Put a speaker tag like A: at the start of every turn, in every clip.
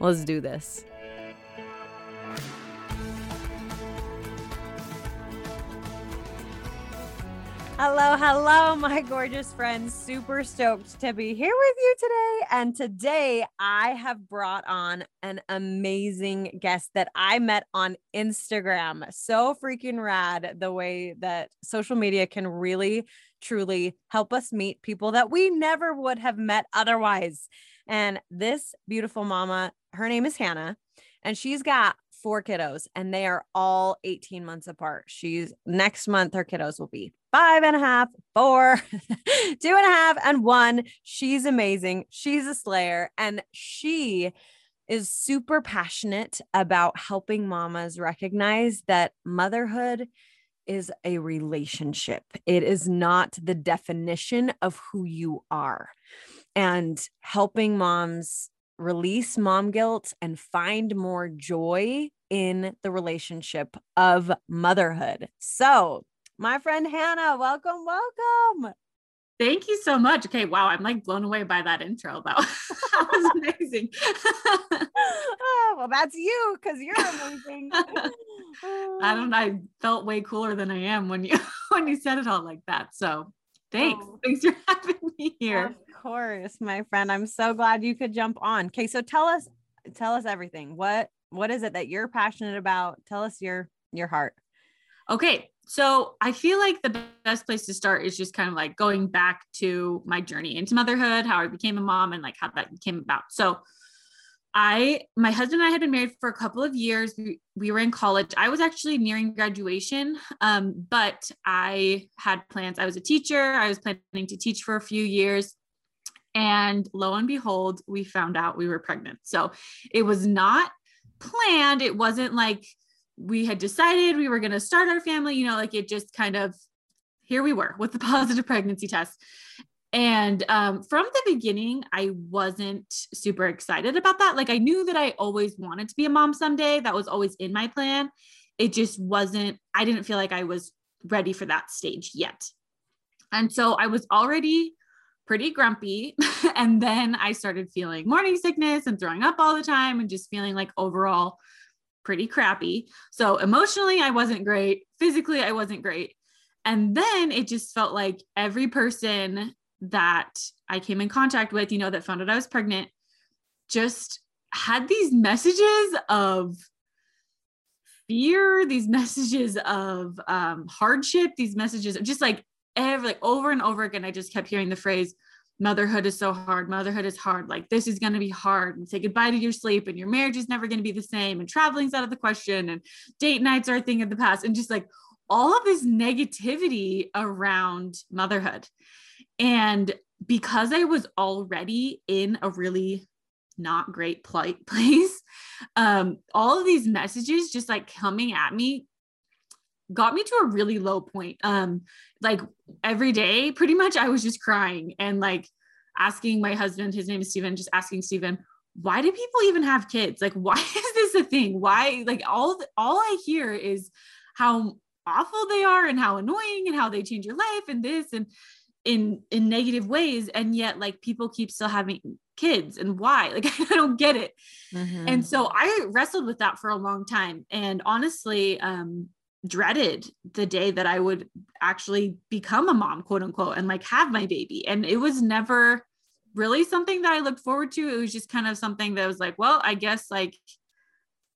A: Let's do this. Hello, hello, my gorgeous friends. Super stoked to be here with you today. And today I have brought on an amazing guest that I met on Instagram. So freaking rad the way that social media can really, truly help us meet people that we never would have met otherwise. And this beautiful mama, her name is Hannah, and she's got four kiddos and they are all 18 months apart. She's next month, her kiddos will be five and a half, four, two and a half, and one. She's amazing. She's a slayer and she is super passionate about helping mamas recognize that motherhood is a relationship. It is not the definition of who you are. And helping moms release mom guilt and find more joy in the relationship of motherhood. So, my friend Hannah, welcome, welcome.
B: Thank you so much. Okay, wow, I'm like blown away by that intro. though. that was amazing.
A: oh, well, that's you because you're amazing.
B: I don't. I felt way cooler than I am when you when you said it all like that. So thanks. Oh. Thanks for having me here.
A: Course, my friend. I'm so glad you could jump on. Okay, so tell us tell us everything. What what is it that you're passionate about? Tell us your your heart.
B: Okay, so I feel like the best place to start is just kind of like going back to my journey into motherhood, how I became a mom and like how that came about. So I, my husband and I had been married for a couple of years. We, we were in college. I was actually nearing graduation, um, but I had plans. I was a teacher. I was planning to teach for a few years. And lo and behold, we found out we were pregnant. So it was not planned. It wasn't like we had decided we were going to start our family, you know, like it just kind of, here we were with the positive pregnancy test. And um, from the beginning, I wasn't super excited about that. Like I knew that I always wanted to be a mom someday. That was always in my plan. It just wasn't, I didn't feel like I was ready for that stage yet. And so I was already pretty grumpy. and then I started feeling morning sickness and throwing up all the time and just feeling like overall pretty crappy. So emotionally, I wasn't great. Physically, I wasn't great. And then it just felt like every person that I came in contact with, you know, that found out I was pregnant, just had these messages of fear, these messages of um, hardship, these messages of just like every like over and over again, I just kept hearing the phrase, motherhood is so hard. Motherhood is hard. Like this is going to be hard and say goodbye to your sleep and your marriage is never going to be the same and traveling's out of the question and date nights are a thing of the past and just like all of this negativity around motherhood. And because I was already in a really not great plight place, um, all of these messages just like coming at me got me to a really low point. Um, like every day, pretty much I was just crying and like asking my husband, his name is Steven, just asking Steven, why do people even have kids? Like, why is this a thing? Why, like, all, all I hear is how awful they are and how annoying and how they change your life and this and in in negative ways and yet like people keep still having kids and why like i don't get it mm-hmm. and so i wrestled with that for a long time and honestly um dreaded the day that I would actually become a mom, quote unquote, and like have my baby. And it was never really something that I looked forward to. It was just kind of something that was like, well, I guess like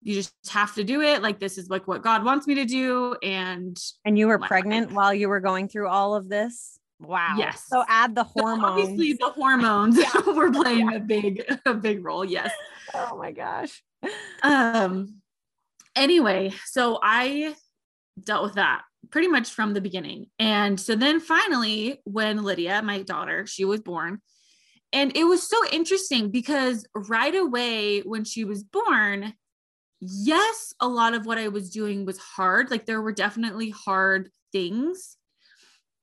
B: you just have to do it. Like this is like what God wants me to do. And
A: and you were pregnant while you were going through all of this. Wow.
B: Yes.
A: So add the hormones. So
B: obviously the hormones were playing yeah. a big, a big role. Yes.
A: Oh my gosh.
B: Um anyway, so I dealt with that pretty much from the beginning. And so then finally, when Lydia, my daughter, she was born, And it was so interesting because right away when she was born, yes, a lot of what I was doing was hard. Like there were definitely hard things.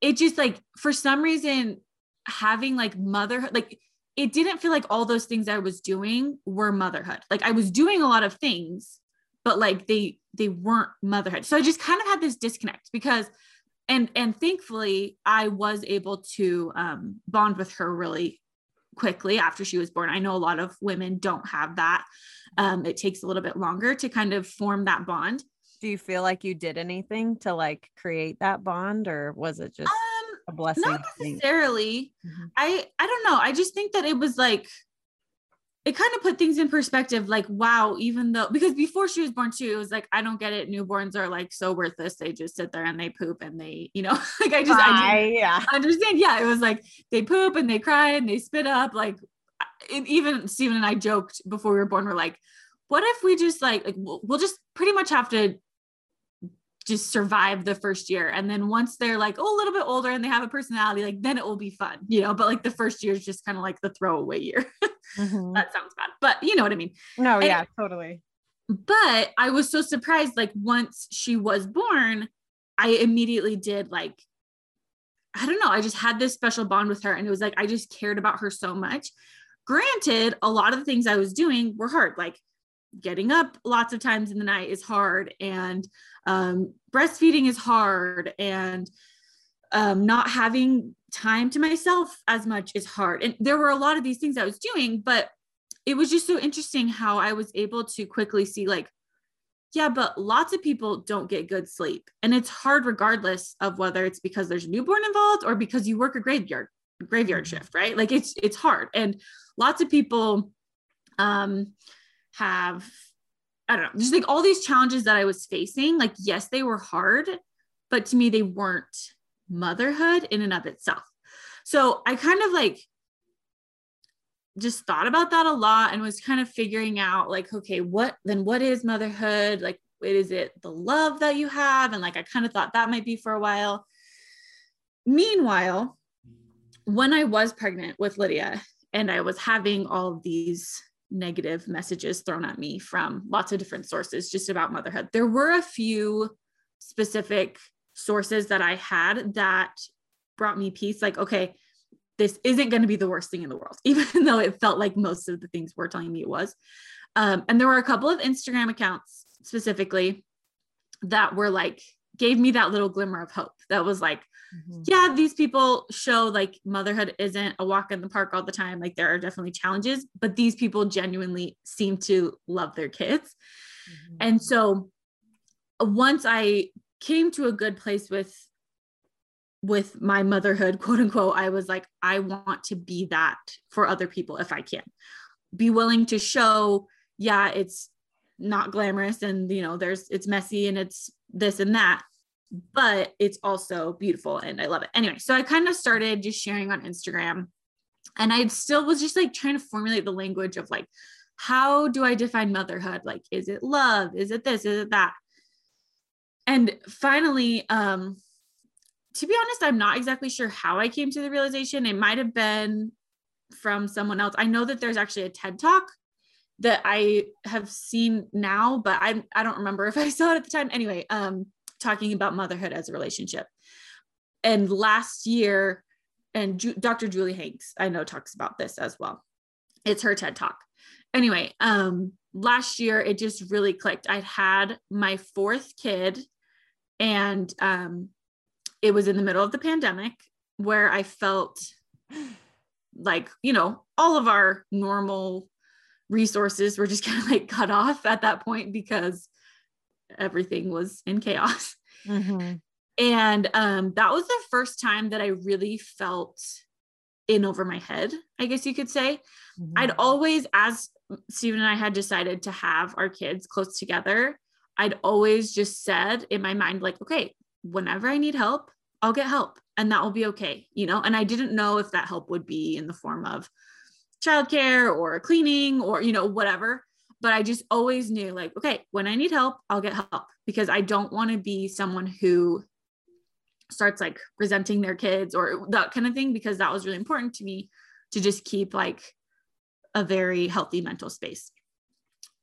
B: It just like for some reason having like motherhood, like it didn't feel like all those things I was doing were motherhood. Like I was doing a lot of things, but like they they weren't motherhood. So I just kind of had this disconnect because and and thankfully I was able to um bond with her really quickly after she was born. I know a lot of women don't have that. Um, it takes a little bit longer to kind of form that bond.
A: Do you feel like you did anything to like create that bond or was it just
B: Um,
A: a blessing?
B: not necessarily.
A: Mhm.
B: I I don't know. I just think that it was like it kind of put things in perspective like wow even though because before she was born too it was like i don't get it. Newborns are like so worthless. They just sit there and they poop and they you know like i just I
A: I,
B: didn't
A: yeah.
B: understand. Yeah it was like they poop and they cry and they spit up like even Stephen and I joked before we were born we're like what if we just like like we'll, we'll just pretty much have to just survive the first year. And then once they're like oh a little bit older and they have a personality like then it will be fun you know? But like the first year is just kind of like the throwaway year.
A: Mhm.
B: that sounds bad but you know what i mean.
A: No,
B: and-
A: yeah, totally.
B: but i was so surprised like once she was born i immediately did like i don't know i just had this special bond with her and it was like i just cared about her so much. Granted a lot of the things i was doing were hard like getting up lots of times in the night is hard and um, breastfeeding is hard and um, not having time to myself as much is hard. And there were a lot of these things i was doing but it was just so interesting how i was able to quickly see like yeah but lots of people don't get good sleep. And it's hard regardless of whether it's because there's a newborn involved or because you work a graveyard graveyard
A: Mhm.
B: shift right? Like it's it's hard. And lots of people um have i don't know just like all these challenges that i was facing like yes they were hard but to me they weren't motherhood in and of itself. So i kind of like just thought about that a lot and was kind of figuring out like okay what then what is motherhood? Like is it the love that you have? And like i kind of thought that might be for a while. Meanwhile when i was pregnant with lydia and i was having all of these negative messages thrown at me from lots of different sources just about motherhood there were a few specific sources that i had that brought me peace like okay this isn't going to be the worst thing in the world, even though it felt like most of the things were telling me it was. Um, and there were a couple of Instagram accounts specifically that were like, gave me that little glimmer of hope that was like,
A: Mhm.
B: yeah, these people show like motherhood isn't a walk in the park all the time. Like there are definitely challenges, but these people genuinely seem to love their kids.
A: Mhm.
B: And so once I came to a good place with with my motherhood, quote unquote, I was like, I want to be that for other people if I can. Be willing to show, yeah, it's not glamorous and you know, there's it's messy and it's this and that, but it's also beautiful and I love it. Anyway, so I kind of started just sharing on Instagram and I still was just like trying to formulate the language of like, how do I define motherhood? Like, is it love? Is it this? Is it that? And finally, um, to be honest, I'm not exactly sure how I came to the realization. It might have been from someone else. I know that there's actually a TED talk that I have seen now, but I I don't remember if I saw it at the time. Anyway, um, talking about motherhood as a relationship. And last year, and Ju- Dr. Julie Hanks, I know talks about this as well. It's her TED talk. Anyway, um, last year it just really clicked. I'd had my fourth kid, and um, it was in the middle of the pandemic where I felt like, you know, all of our normal resources were just kind of like cut off at that point because everything was in chaos.
A: Mhm.
B: And um, that was the first time that I really felt in over my head, I guess you could say. I'd
A: Mhm.
B: always, as Stephen and I had decided to have our kids close together, I'd always just said in my mind, like, okay, whenever I need help, I'll get help and that will be okay, you know? And I didn't know if that help would be in the form of childcare or cleaning or, you know, whatever. But I just always knew, like, okay, when I need help, I'll get help because I don't want to be someone who starts like resenting their kids or that kind of thing because that was really important to me to just keep like a very healthy mental space.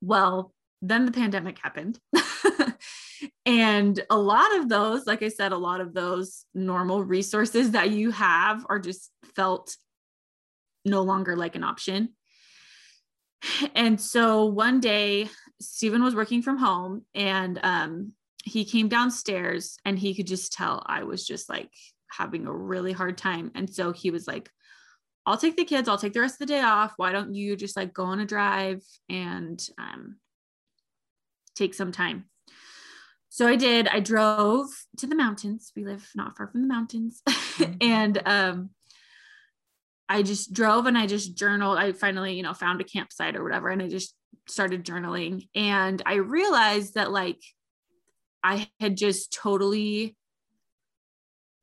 B: Well, then the pandemic happened. and a lot of those, like I said, a lot of those normal resources that you have are just felt no longer like an option. And so one day, Stephen was working from home and um, he came downstairs and he could just tell I was just like having a really hard time. And so he was like, I'll take the kids, I'll take the rest of the day off. Why don't you just like go on a drive and um, take some time? So I did. I drove to the mountains. We live not far from the mountains. Mm-hmm. and um, I just drove and I just journaled. I finally, you know, found a campsite or whatever. And I just started journaling. And I realized that like I had just totally,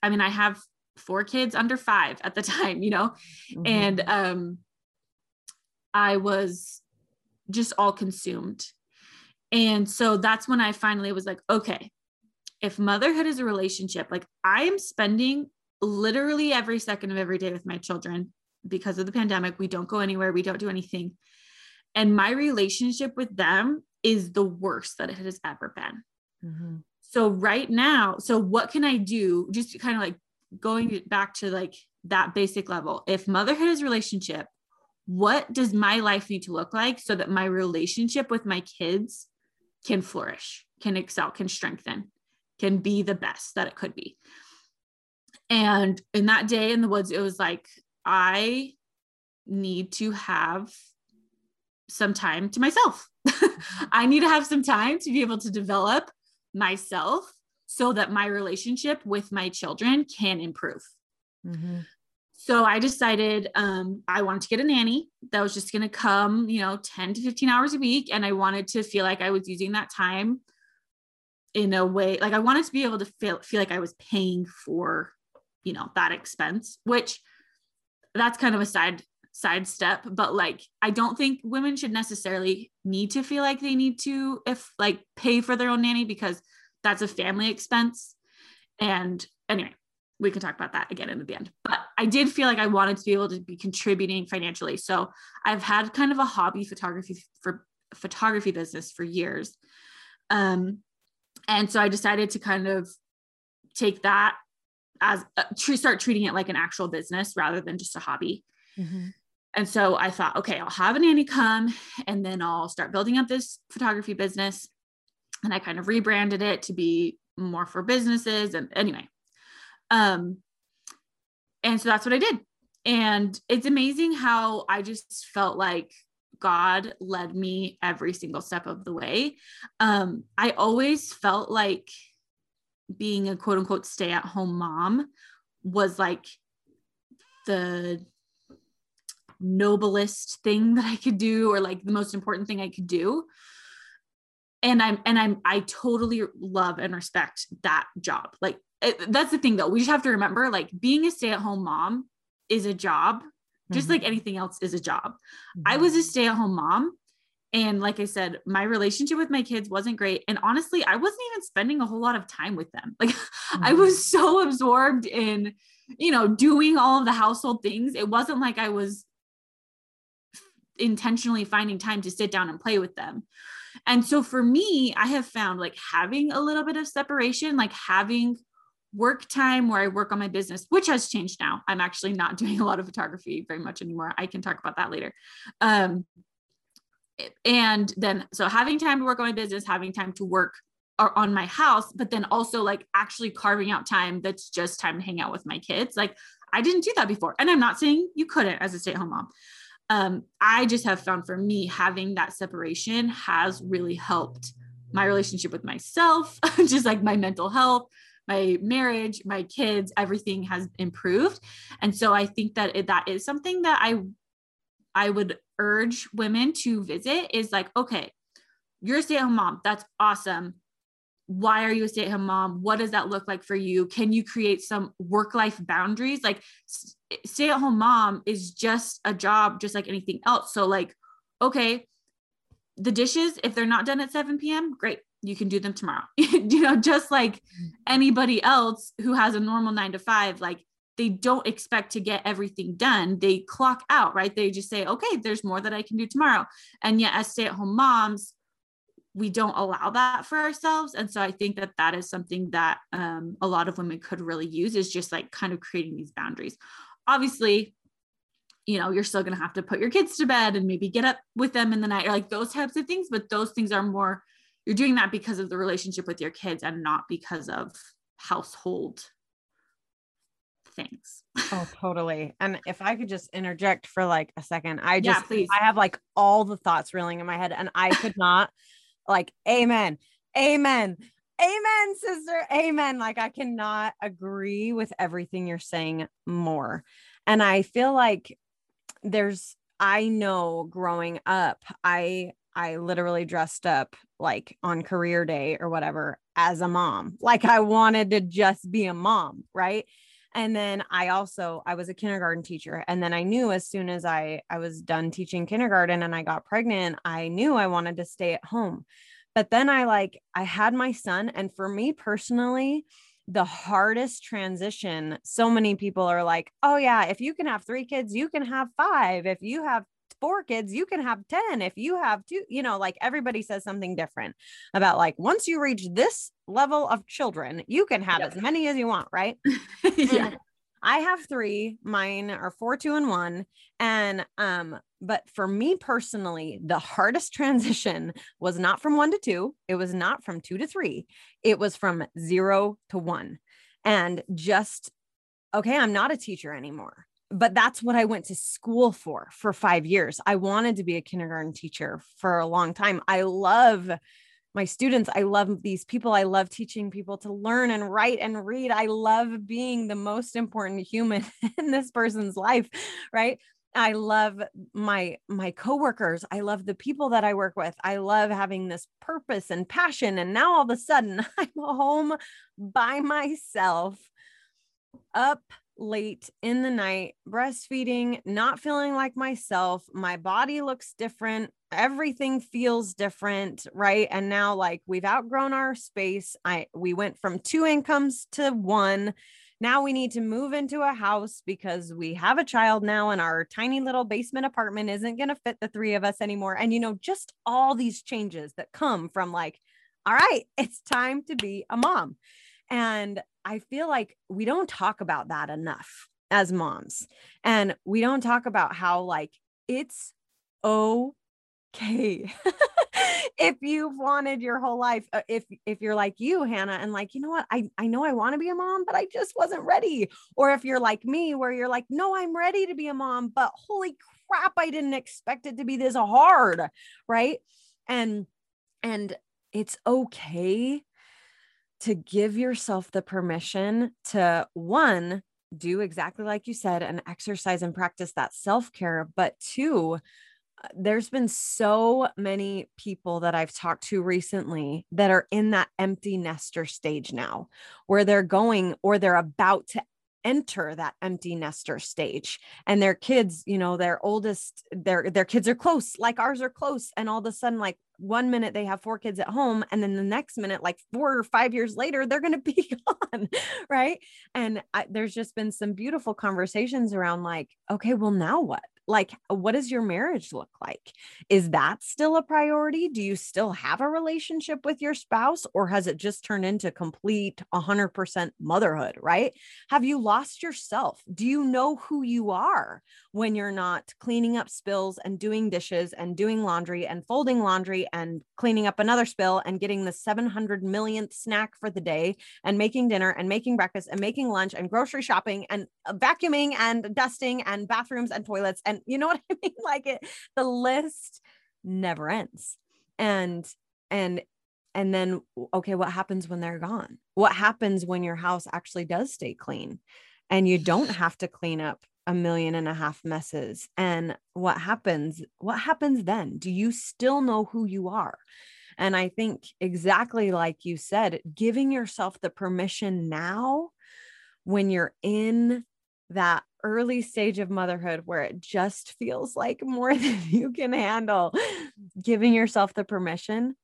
B: I mean, I have four kids under five at the time, you know, mm-hmm. and um, I was just all consumed. And so that's when I finally was like, okay, if motherhood is a relationship, like I am spending literally every second of every day with my children because of the pandemic. We don't go anywhere, we don't do anything. And my relationship with them is the worst that it has ever been. Mm-hmm. So, right now, so what can I do? Just kind of like going back to like that basic level. If motherhood is relationship, what does my life need to look like so that my relationship with my kids can flourish, can excel, can strengthen, can be the best that it could be? And in that day in the woods, it was like, I need to have some time to myself. I need to have some time to be able to develop myself so that my relationship with my children can improve. Mm-hmm. So I decided um, I wanted to get a nanny that was just going to come, you know, 10 to 15 hours a week. And I wanted to feel like I was using that time in a way, like I wanted to be able to feel, feel like I was paying for, you know, that expense, which that's kind of a side side step but like i don't think women should necessarily need to feel like they need to if like pay for their own nanny because that's a family expense. And anyway we can talk about that again in the end. But i did feel like i wanted to be able to be contributing financially. So i've had kind of a hobby photography for photography business for years. Um and so i decided to kind of take that as uh, start treating it like an actual business rather than just a hobby. Mm-hmm. And so I thought, okay, I'll have a nanny come and then I'll start building up this photography business. And I kind of rebranded it to be more for businesses. And anyway, um, and so that's what I did. And it's amazing how I just felt like God led me every single step of the way. Um, I always felt like being a quote unquote stay at home mom was like the noblest thing that I could do or like the most important thing I could do. And I'm and I'm I totally love and respect that job. Like it, that's the thing though. We just have to remember like being a stay-at-home mom is a job just mm-hmm. like anything else is a job. Mm-hmm. I was a stay-at-home mom and like I said, my relationship with my kids wasn't great. And honestly, I wasn't even spending a whole lot of time with them. Like mm-hmm. I was so absorbed in, you know, doing all of the household things. It wasn't like I was intentionally finding time to sit down and play with them. And so for me, I have found like having a little bit of separation, like having work time where I work on my business, which has changed now. I'm actually not doing a lot of photography very much anymore. I can talk about that later. Um, and then so having time to work on my business having time to work on my house but then also like actually carving out time that's just time to hang out with my kids. Like i didn't do that before. And i'm not saying you couldn't as a stay-at-home mom. Um, i just have found for me having that separation has really helped my relationship with myself just like my mental health my marriage my kids everything has improved. And so i think that it, that is something that i I would urge women to visit is like, okay, you're a stay at home mom. That's awesome. Why are you a stay at home mom? What does that look like for you? Can you create some work life boundaries? Like, stay at home mom is just a job, just like anything else. So, like, okay, the dishes, if they're not done at 7 p.m., great. You can do them tomorrow. you know, just like mm. anybody else who has a normal nine to five, like they don't expect to get everything done. They clock out, right? They just say, okay, there's more that I can do tomorrow. And yet, as stay at home moms, we don't allow that for ourselves. And so I think that that is something that um, a lot of women could really use is just like kind of creating these boundaries. Obviously, you know, you're still going to have to put your kids to bed and maybe get up with them in the night or like those types of things. But those things are more, you're doing that because of the relationship with your kids and not because of household things.
A: Oh, totally. And if I could just interject for like a second, I
B: Yeah,
A: just,
B: please.
A: I have like all the thoughts reeling in my head and I could not like, amen, amen, amen, sister, amen. Like I cannot agree with everything you're saying more. And I feel like there's, I know growing up, I, I literally dressed up like on career day or whatever as a mom. Like I wanted to just be a mom, right? And then i also i was a kindergarten teacher and then i knew as soon as i i was done teaching kindergarten and i got pregnant i knew i wanted to stay at home. But then i like i had my son and for me personally the hardest transition so many people are like oh yeah if you can have three kids you can have five. If you have four kids you can have 10 if you have two you know like everybody says something different about like once you reach this level of children you can have
B: Yep.
A: as many as you want right
B: yeah.
A: and I have three. Mine are four, two, and one. And um, but for me personally, the hardest transition was not from one to two. It was not from two to three. It was from zero to one. And just okay, I'm not a teacher anymore. But that's what I went to school for for five years. I wanted to be a kindergarten teacher for a long time. I love my students. I love these people. I love teaching people to learn and write and read. I love being the most important human in this person's life, right? I love my my coworkers. I love the people that I work with. I love having this purpose and passion and now all of a sudden I'm home by myself up late in the night breastfeeding, not feeling like myself. My body looks different everything feels different right? And now like we've outgrown our space. I we went from two incomes to one. Now we need to move into a house because we have a child now and our tiny little basement apartment isn't going to fit the three of us anymore. And you know just all these changes that come from like all right it's time to be a mom and i feel like we don't talk about that enough as moms. And we don't talk about how like it's okay if you've wanted your whole life uh, if if you're like you hannah and like you know what? I i know i want to be a mom but i just wasn't ready. Or if you're like me where you're like no i'm ready to be a mom but holy crap i didn't expect it to be this hard. Right? And and it's okay to give yourself the permission to one do exactly like you said and exercise and practice that self-care but two uh, there's been so many people that I've talked to recently that are in that empty nester stage now, where they're going or they're about to enter that empty nester stage and their kids you know their oldest their their kids are close like ours are close and all of a sudden like one minute they have four kids at home and then the next minute like four or five years later they're going to be gone right? And I, there's just been some beautiful conversations around like okay well now what like what does your marriage look like? Is that still a priority? Do you still have a relationship with your spouse or has it just turned into complete 100% motherhood right? Have you lost yourself? Do you know who you are when you're not cleaning up spills and doing dishes and doing laundry and folding laundry and cleaning up another spill and getting the 700 millionth snack for the day and making dinner and making breakfast and making lunch and grocery shopping and uh, vacuuming and dusting and bathrooms and toilets. And you know what I mean? Like it the list never ends. And and and then okay what happens when they're gone? What happens when your house actually does stay clean and you don't have to clean up a million and a half messes. And what happens what happens then? Do you still know who you are? And i think exactly like you said giving yourself the permission now when you're in that early stage of motherhood where it just feels like more than you can handle giving yourself the permission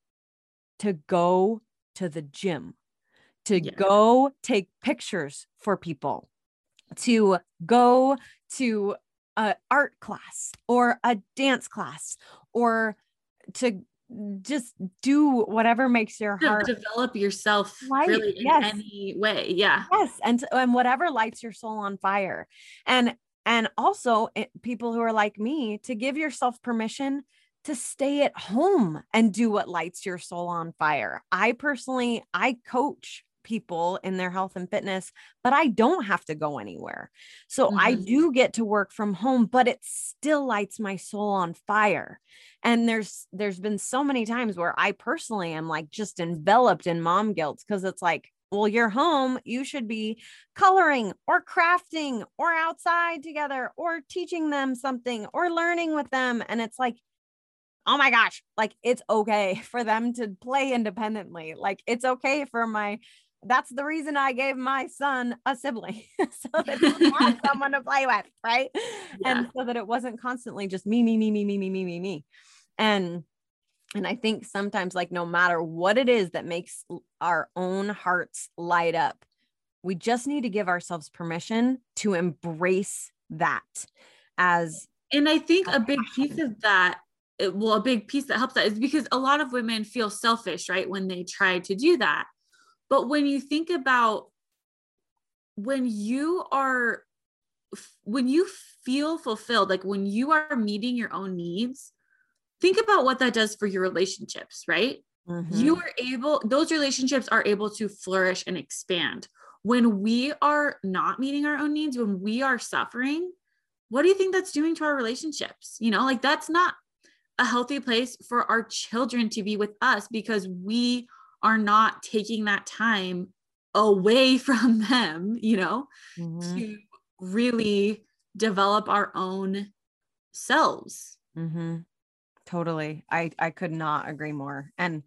A: to go to the gym to
B: Yeah.
A: go take pictures for people to go to an art class or a dance class or to just do whatever makes your heart
B: develop yourself
A: Right,
B: really in
A: yes.
B: any way. Yeah.
A: yes and and whatever lights your soul on fire and and also it, people who are like me to give yourself permission to stay at home and do what lights your soul on fire i personally i coach people in their health and fitness but i don't have to go anywhere. So i
B: Mhm.
A: do get to work from home but it still lights my soul on fire. And there's there's been so many times where i personally am like just enveloped in mom guilt because it's like well you're home. You should be coloring or crafting or outside together or teaching them something or learning with them. And it's like oh my gosh. Like it's okay for them to play independently. Like it's okay for my that's the reason I gave my son a sibling so that he had someone to play with, right? And so that it wasn't constantly just me, me, me, me, me, me, me, me, me. And and I think sometimes, like, no matter what it is that makes our own hearts light up, we just need to give ourselves permission to embrace that as
B: And I think
A: a
B: a big piece of that, eh, well, a big piece that helps that is because a lot of women feel selfish, right? When they try to do that. But when you think about when you are, when you feel fulfilled, like when you are meeting your own needs, think about what that does for your relationships, right? you mm-hmm. are able those relationships are able to flourish and expand. When we are not meeting our own needs when we are suffering what do you think that's doing to our relationships? You know like that's not a healthy place for our children to be with us because we are not taking that time away from them you know
A: Mhm,
B: to really develop our own selves
A: mhm. Totally. I I could not agree more. And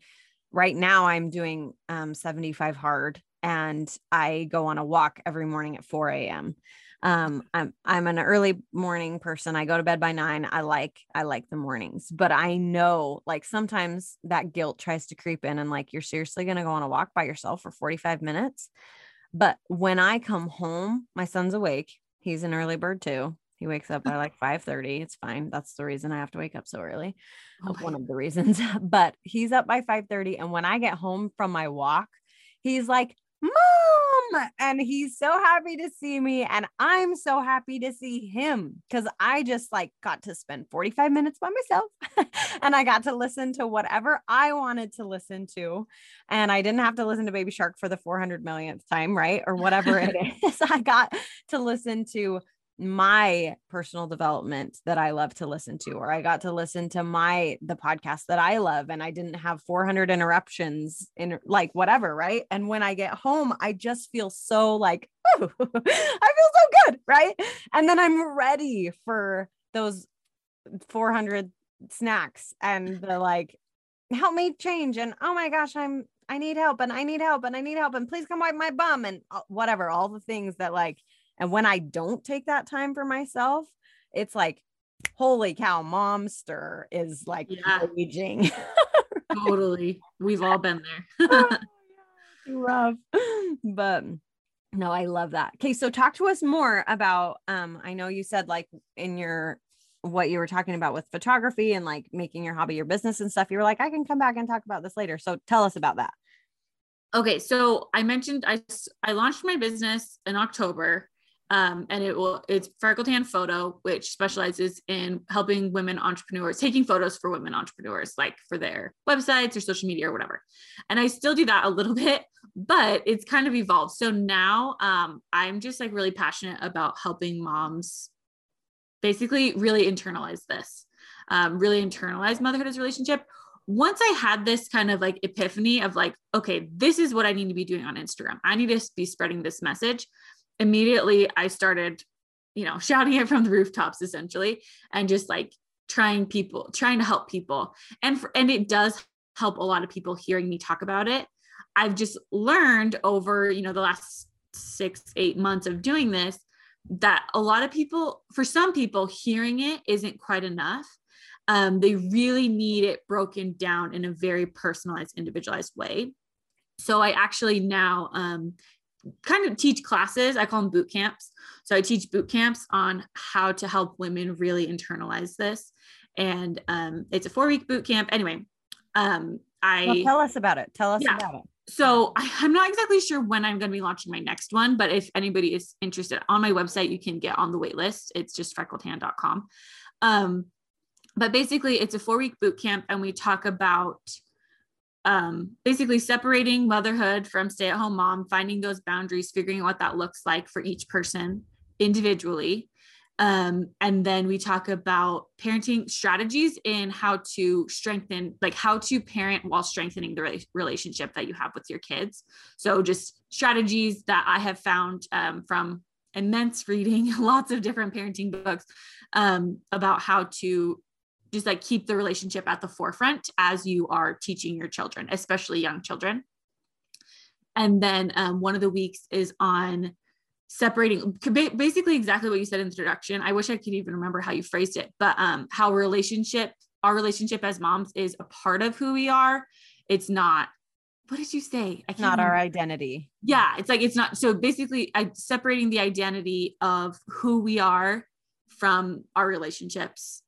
A: right now I'm doing um 75 hard and I go on a walk every morning at 4 a.m. Um I'm I'm an early morning person. I go to bed by nine. I like I like the mornings, but I know like sometimes that guilt tries to creep in and like you're seriously gonna go on a walk by yourself for 45 minutes. But when I come home, my son's awake. He's an early bird too. He wakes up by like 5:30. It's fine. That's the reason I have to wake up so early.
B: Oh
A: one of the reasons. But he's up by 5:30 and when I get home from my walk, he's like, "Mom!" And he's so happy to see me and I'm so happy to see him cuz I just like got to spend 45 minutes by myself and I got to listen to whatever I wanted to listen to and I didn't have to listen to Baby Shark for the 400 millionth time, right? Or whatever it is. I got to listen to my personal development that I love to listen to, or I got to listen to my the podcast that I love, and I didn't have 400 interruptions in like whatever, right? And when I get home, I just feel so like, oh, I feel so good, right? And then I'm ready for those 400 snacks and the like, help me change, and oh my gosh, I'm I need help, and I need help, and I need help, and please come wipe my bum, and uh, whatever, all the things that like and when I don't take that time for myself, it's like, holy cow, momster is like
B: Yeah.
A: raging.
B: totally we've all been there
A: Too rough. But no, I love that. Okay, so talk to us more about um, I know you said like in your what you were talking about with photography and like making your hobby your business and stuff. You were like, I can come back and talk about this later. So tell us about that.
B: Okay, so I mentioned I I launched my business in October, um, and it will it's Freckletan Photo, which specializes in helping women entrepreneurs taking photos for women entrepreneurs, like for their websites or social media or whatever. And I still do that a little bit, but it's kind of evolved. So now um, I'm just like really passionate about helping moms basically really internalize this, um, really internalize motherhood as a relationship. Once I had this kind of like epiphany of like, okay, this is what I need to be doing on Instagram. I need to be spreading this message. Immediately, I started, you know, shouting it from the rooftops essentially, and just like trying people, trying to help people. And for, and it does help a lot of people hearing me talk about it. I've just learned over, you know, the last six, eight months of doing this that a lot of people, for some people, hearing it isn't quite enough. Um, they really need it broken down in a very personalized, individualized way. So I actually now um, kind of teach classes. I call them boot camps. So I teach boot camps on how to help women really internalize this. And um, it's a four week boot camp. Anyway, um, I
A: well, tell us about it. Tell us
B: Yeah.
A: about it.
B: so I, I'm not exactly sure when I'm going to be launching my next one, but if anybody is interested on my website, you can get on the wait list. It's just freckledhand.com. Um, but basically, it's a four week boot camp, and we talk about um, basically separating motherhood from stay at home mom, finding those boundaries, figuring out what that looks like for each person individually. Um, and then we talk about parenting strategies and how to strengthen, like how to parent while strengthening the rela- relationship that you have with your kids. So, just strategies that I have found um, from immense reading, lots of different parenting books um, about how to just like keep the relationship at the forefront as you are teaching your children, especially young children. And then um, one of the weeks is on separating basically exactly what you said in the introduction. I wish I could even remember how you phrased it, but um, how relationship, our relationship as moms is a part of who we are. It's not, what did you say? I
A: Not our identity.
B: Yeah, it's like it's not so basically I separating the identity of who we are from our relationships,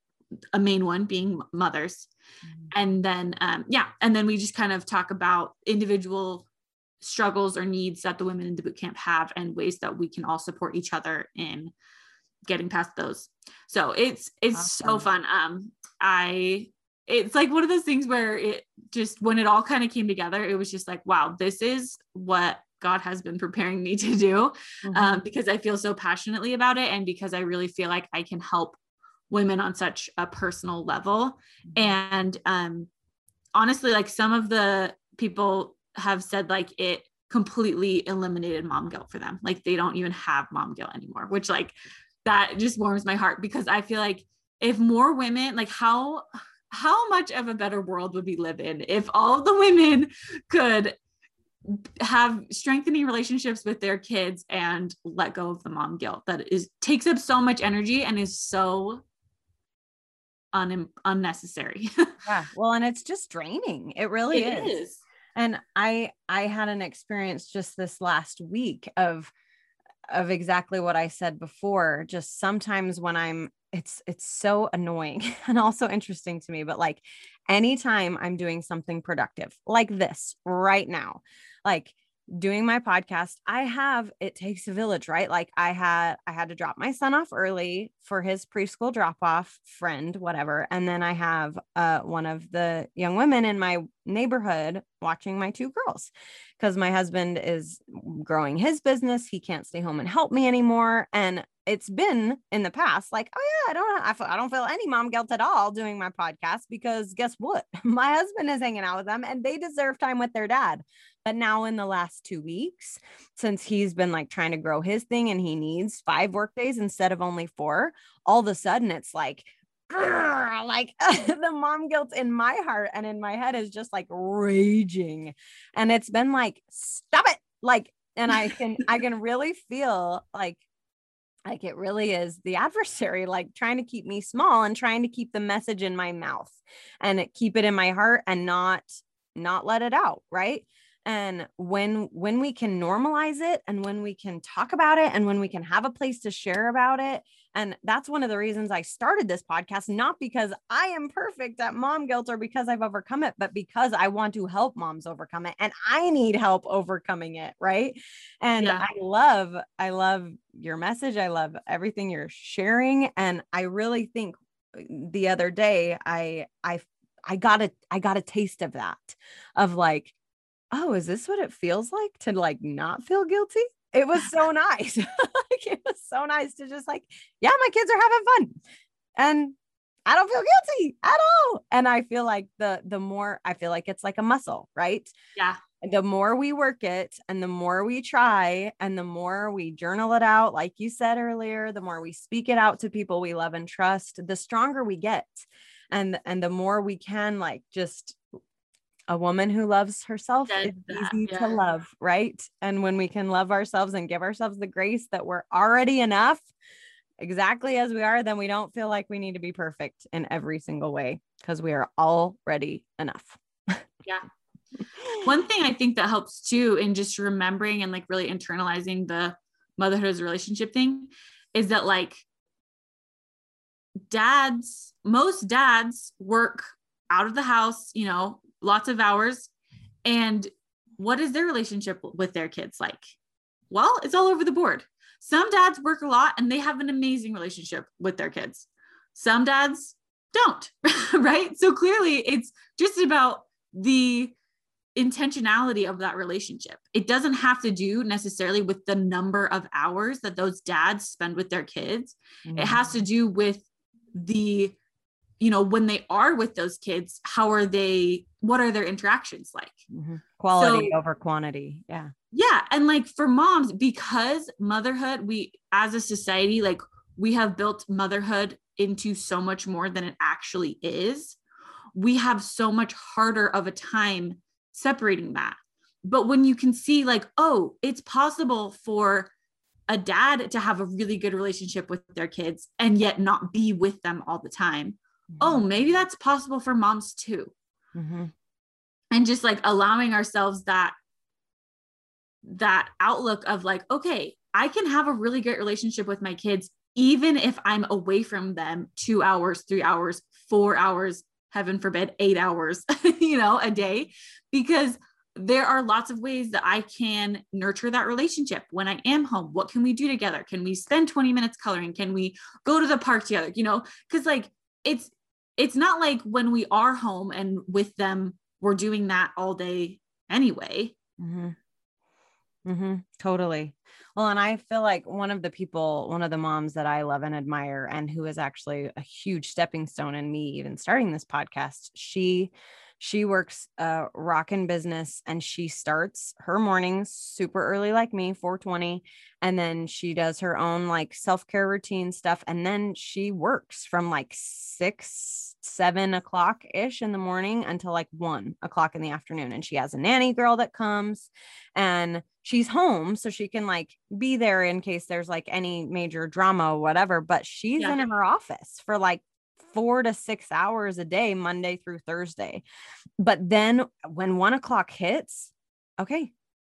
B: a main one being mothers. And then um yeah, and then we just kind of talk about individual struggles or needs that the women in the boot camp have and ways that we can all support each other in getting past those. So it's it's so fun. Um I it's like one of those things where it just when it all kind of came together, it was just like, wow, this is what God has been preparing me to do
A: Mhm.
B: um, because I feel so passionately about it and because I really feel like I can help women on such a personal level. And um, honestly, like some of the people have said, like it completely eliminated mom guilt for them. Like they don't even have mom guilt anymore, which like that just warms my heart because I feel like if more women, like how how much of a better world would we live in if all of the women could have strengthening relationships with their kids and let go of the mom guilt that is takes up so much energy and is so un- unnecessary.
A: Yeah. Well, and it's just draining. It really
B: It
A: is.
B: is.
A: And I I had an experience just this last week of of exactly what I said before. Just sometimes when I'm it's it's so annoying and also interesting to me, but like anytime I'm doing something productive like this right now, like doing my podcast, I have it takes a village, right? Like I had I had to drop my son off early for his preschool drop off friend, whatever. And then I have uh one of the young women in my neighborhood watching my two girls because my husband is growing his business. He can't stay home and help me anymore. And it's been in the past like, oh yeah, I don't I, I don't feel any mom guilt at all doing my podcast because guess what? My husband is hanging out with them and they deserve time with their dad. But now in the last two weeks, since he's been like trying to grow his thing and he needs five work days instead of only four, all of a sudden it's like like the mom guilt in my heart and in my head is just like raging. And it's been like stop it! Like and i can i can really feel like like it really is the adversary like trying to keep me small and trying to keep the message in my mouth and keep it in my heart and not not let it out right and when when we can normalize it and when we can talk about it and when we can have a place to share about it and that's one of the reasons I started this podcast, not because I am perfect at mom guilt or because I've overcome it, but because I want to help moms overcome it and I need help overcoming it. Right. And
B: Yeah.
A: I love, I love your message. I love everything you're sharing. And I really think uh, the other day I, I, I got a, I got a taste of that of like, oh, is this what it feels like to like not feel guilty? It was so nice. like it was so nice to just like, yeah, my kids are having fun. And I don't feel guilty at all. And I feel like the the more I feel like it's like a muscle, right?
B: Yeah.
A: The more we work it and the more we try and the more we journal it out, like you said earlier, the more we speak it out to people we love and trust, the stronger we get. And and the more we can like just a woman who loves herself
B: Said
A: is
B: that,
A: easy
B: yeah.
A: to love, right? And when we can love ourselves and give ourselves the grace that we're already enough, exactly as we are, then we don't feel like we need to be perfect in every single way because we are already enough. Yeah.
B: One thing I think that helps too in just remembering and like really internalizing the motherhood as a relationship thing is that like dads, most dads work out of the house, you know, lots of hours. And what is their relationship with their kids like? Well, it's all over the board. Some dads work a lot and they have an amazing relationship with their kids. Some dads don't, right? So clearly it's just about the intentionality of that relationship. It doesn't have to do necessarily with the number of hours that those dads spend with their kids. Mm-hmm. It has to do with the you know when they are with those kids how are they what are their interactions like?
A: Mm-hmm. quality so, over quantity. Yeah.
B: Yeah and like for moms because motherhood we as a society like we have built motherhood into so much more than it actually is we have so much harder of a time separating that. But when you can see like oh it's possible for a dad to have a really good relationship with their kids and yet not be with them all the time mm-hmm. oh maybe that's possible for moms too mm-hmm. and just like allowing ourselves that that outlook of like okay i can have a really great relationship with my kids even if i'm away from them two hours three hours four hours heaven forbid eight hours you know a day because there are lots of ways that I can nurture that relationship when I am home. What can we do together? Can we spend 20 minutes coloring? Can we go to the park together? You know, because like it's it's not like when we are home and with them, we're doing that all day anyway.
A: Mm-hmm. Mm-hmm. Totally. Well, and I feel like one of the people, one of the moms that I love and admire, and who is actually a huge stepping stone in me even starting this podcast, she she works a rockin' business and she starts her mornings super early like me 420 and then she does her own like self-care routine stuff and then she works from like six seven o'clock ish in the morning until like one o'clock in the afternoon and she has a nanny girl that comes and she's home so she can like be there in case there's like any major drama or whatever but she's yeah. in her office for like four to six hours a day, Monday through Thursday. But then when one o'clock hits, okay,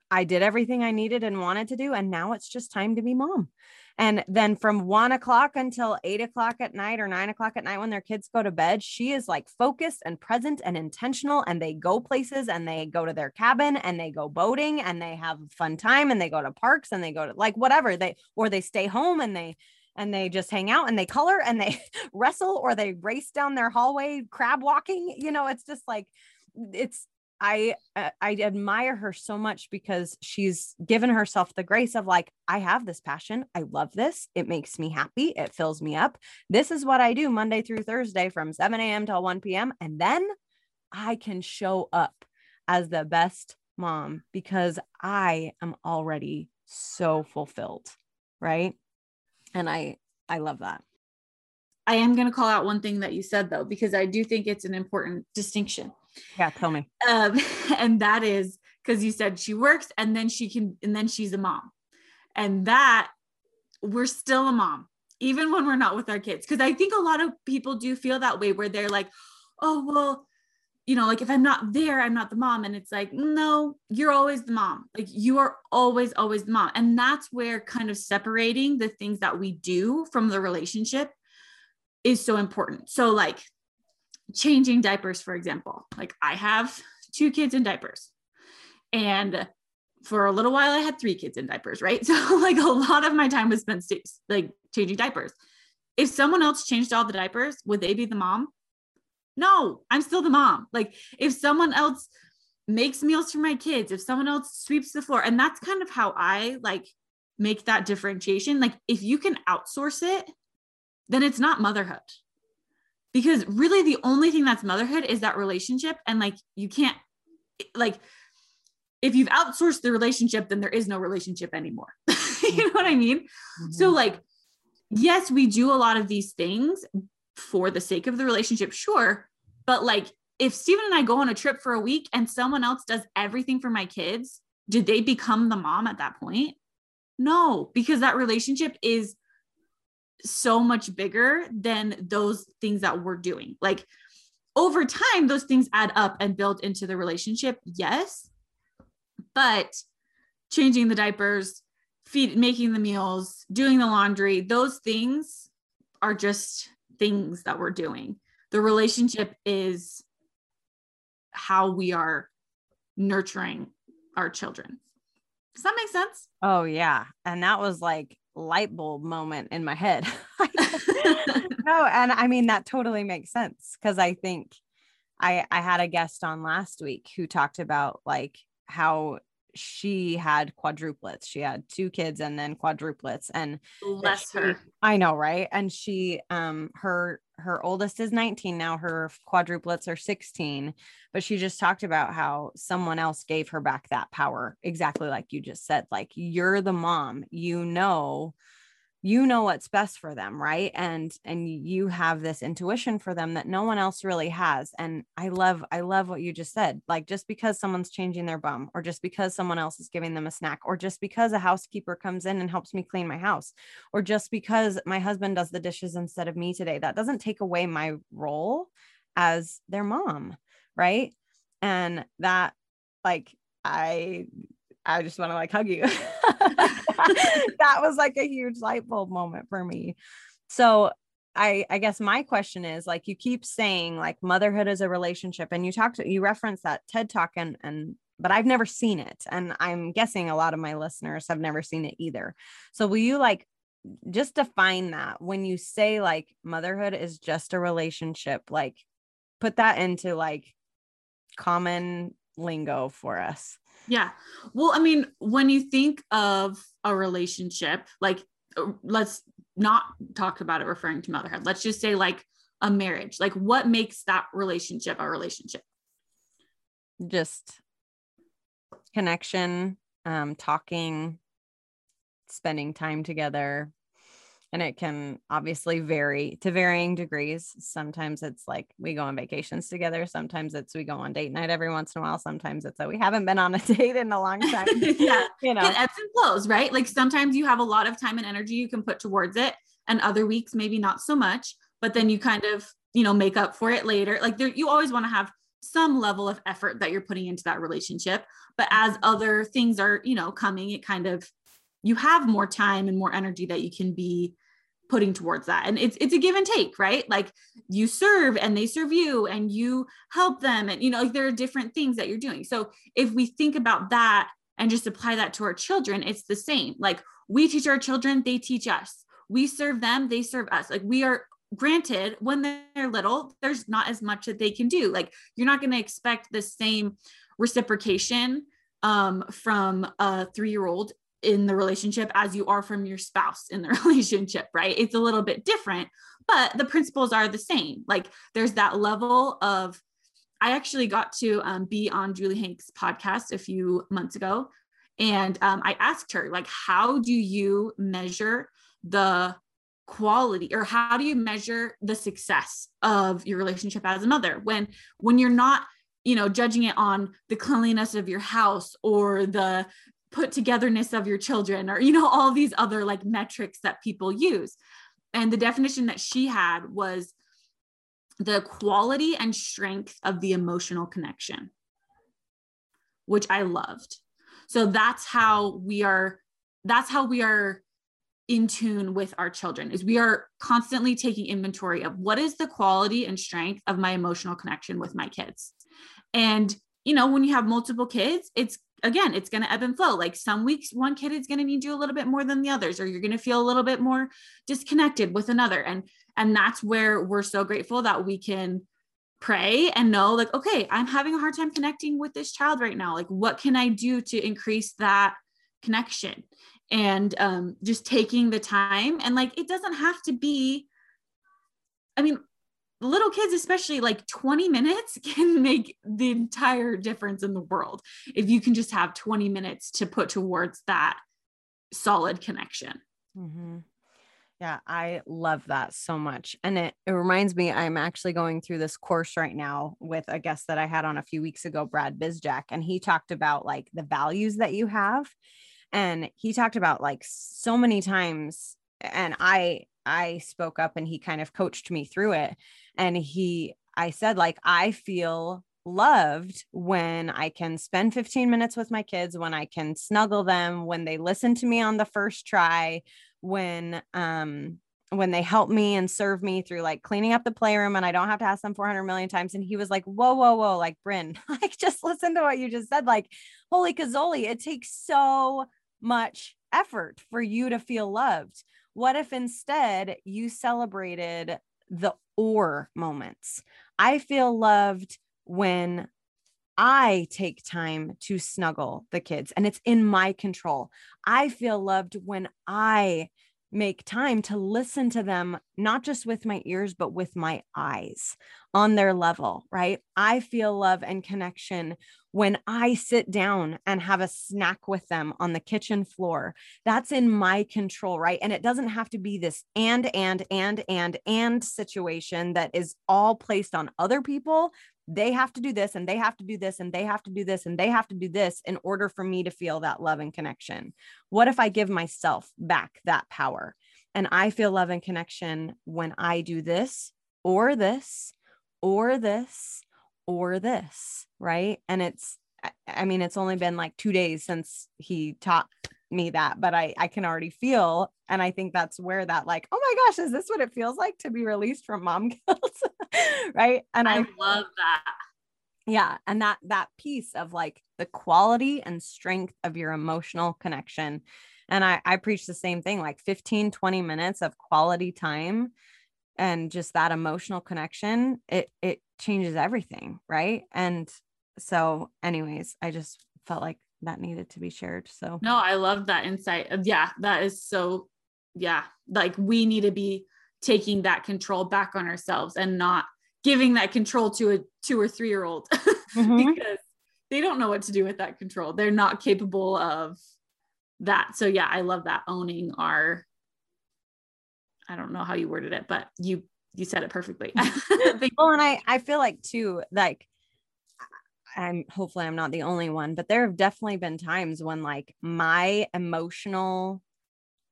A: I did everything I needed and wanted to do. And now it's just time to be mom. And then from one o'clock until eight o'clock at night or nine o'clock at night when their kids go to bed, she is like focused and present and intentional. And they go places and they go to their cabin and they go boating and they have fun time and they go to parks and they go to like whatever they, or they stay home and they, and they just hang out and they color and they wrestle or they race down their hallway crab walking you know it's just like it's I uh, I admire her so much because she's given herself the grace of like I have this passion. I love this. It makes me happy. It fills me up. This is what I do Monday through Thursday from 7 a.m. till 1 p.m. And then I can show up as the best mom because I am already so fulfilled. Right and i i love that.
B: I am going to call out one thing that you said though because i do think it's an important distinction.
A: Yeah tell me.
B: Um, and that is because you said she works and then she can and then she's a mom. And that we're still a mom even when we're not with our kids. Because i think a lot of people do feel that way where they're like oh well you know, like if I'm not there, I'm not the mom. And it's like, no, you're always the mom. Like you are always, always the mom. And that's where kind of separating the things that we do from the relationship is so important. So, like changing diapers, for example, like I have two kids in diapers. And for a little while, I had three kids in diapers, right? So, like a lot of my time was spent like changing diapers. If someone else changed all the diapers, would they be the mom? No, I'm still the mom. Like if someone else makes meals for my kids, if someone else sweeps the floor, and that's kind of how I like make that differentiation. Like if you can outsource it, then it's not motherhood. Because really the only thing that's motherhood is that relationship. And like you can't like if you've outsourced the relationship, then there is no relationship anymore. you know what I mean? Mm-hmm. So like yes, we do a lot of these things, for the sake of the relationship, sure. But like if Steven and I go on a trip for a week and someone else does everything for my kids, did they become the mom at that point? No, because that relationship is so much bigger than those things that we're doing. Like over time, those things add up and build into the relationship. Yes. But changing the diapers, feed, making the meals, doing the laundry, those things are just things that we're doing. The relationship is how we are nurturing our children. Does that make sense?
A: Oh yeah. And that was like light bulb moment in my head. no, and I mean that totally makes sense because I think I I had a guest on last week who talked about like how she had quadruplets. She had two kids and then quadruplets and
B: bless
A: she,
B: her.
A: I know, right? And she um her her oldest is 19 now, her quadruplets are 16, but she just talked about how someone else gave her back that power exactly like you just said like you're the mom, you know you know what's best for them right and and you have this intuition for them that no one else really has and i love i love what you just said like just because someone's changing their bum or just because someone else is giving them a snack or just because a housekeeper comes in and helps me clean my house or just because my husband does the dishes instead of me today that doesn't take away my role as their mom right and that like i I just want to like hug you. that was like a huge light bulb moment for me. So I I guess my question is like you keep saying like motherhood is a relationship and you talked you referenced that TED talk and and but I've never seen it and I'm guessing a lot of my listeners have never seen it either. So will you like just define that when you say like motherhood is just a relationship like put that into like common lingo for us.
B: Yeah. Well, I mean, when you think of a relationship, like uh, let's not talk about it referring to motherhood. Let's just say like a marriage. Like what makes that relationship a relationship?
A: Just connection, um, talking, spending time together, and it can obviously vary to varying degrees. Sometimes it's like we go on vacations together. Sometimes it's we go on date night every once in a while. Sometimes it's that we haven't been on a date in a long time.
B: yeah. You know, it ebbs and flows, right? Like sometimes you have a lot of time and energy you can put towards it, and other weeks maybe not so much, but then you kind of, you know, make up for it later. Like there, you always want to have some level of effort that you're putting into that relationship. But as other things are, you know, coming, it kind of you have more time and more energy that you can be putting towards that. And it's it's a give and take right? Like you serve and they serve you and you help them and you know like there are different things that you're doing. So if we think about that and just apply that to our children it's the same. Like we teach our children they teach us. We serve them they serve us. Like we are granted when they're little there's not as much that they can do. Like you're not going to expect the same reciprocation um, from a three year old in the relationship as you are from your spouse in the relationship, right? It's a little bit different, but the principles are the same. Like there's that level of, I actually got to um, be on Julie Hanks' podcast a few months ago. And um, I asked her, like, how do you measure the quality or how do you measure the success of your relationship as a mother when when you're not you know judging it on the cleanliness of your house or the put togetherness of your children or you know all these other like metrics that people use. And the definition that she had was the quality and strength of the emotional connection which i loved. So that's how we are that's how we are in tune with our children is we are constantly taking inventory of what is the quality and strength of my emotional connection with my kids. And you know when you have multiple kids it's again, it's going to ebb and flow. Like some weeks, one kid is going to need you a little bit more than the others, or you're going to feel a little bit more disconnected with another. And, and that's where we're so grateful that we can pray and know like, okay, I'm having a hard time connecting with this child right now. Like, what can I do to increase that connection? And um, just taking the time and like, it doesn't have to be, I mean, little kids especially like 20 minutes can make the entire difference in the world if you can just have 20 minutes to put towards that solid connection
A: mm-hmm. yeah i love that so much and it, it reminds me i'm actually going through this course right now with a guest that i had on a few weeks ago brad bizjack and he talked about like the values that you have and he talked about like so many times and i I spoke up and he kind of coached me through it. And he, I said, like, I feel loved when I can spend 15 minutes with my kids, when I can snuggle them, when they listen to me on the first try, when, um, when they help me and serve me through like cleaning up the playroom and I don't have to ask them 400 million times. And he was like, whoa, whoa, whoa, like Bryn, like just listen to what you just said. Like, holy cazoli, it takes so much effort for you to feel loved. What if instead you celebrated the or moments? I feel loved when I take time to snuggle the kids and it's in my control. I feel loved when I make time to listen to them, not just with my ears, but with my eyes on their level, right? I feel love and connection when I sit down and have a snack with them on the kitchen floor. That's in my control, right? And it doesn't have to be this and, and, and, and, and situation that is all placed on other people. They have to do this and they have to do this and they have to do this and they have to do this in order for me to feel that love and connection. What if I give myself back that power? And I feel love and connection when I do this or this or this or this, right? And it's, I mean, it's only been like two days since he taught me that, but I, I can already feel. And I think that's where that, like, oh my gosh, is this what it feels like to be released from mom guilt? right. And I,
B: I love that.
A: Yeah. And that, that piece of like the quality and strength of your emotional connection. And I, I preach the same thing, like 15, 20 minutes of quality time and just that emotional connection it it changes everything right and so anyways i just felt like that needed to be shared so.
B: No i love that insight yeah that is so yeah like we need to be taking that control back on ourselves and not giving that control to a two or three year old mm-hmm. because they don't know what to do with that control. They're not capable of that. So yeah i love that owning our I don't know how you worded it, but you you said it perfectly.
A: well, and I I feel like too like I'm hopefully I'm not the only one, but there have definitely been times when like my emotional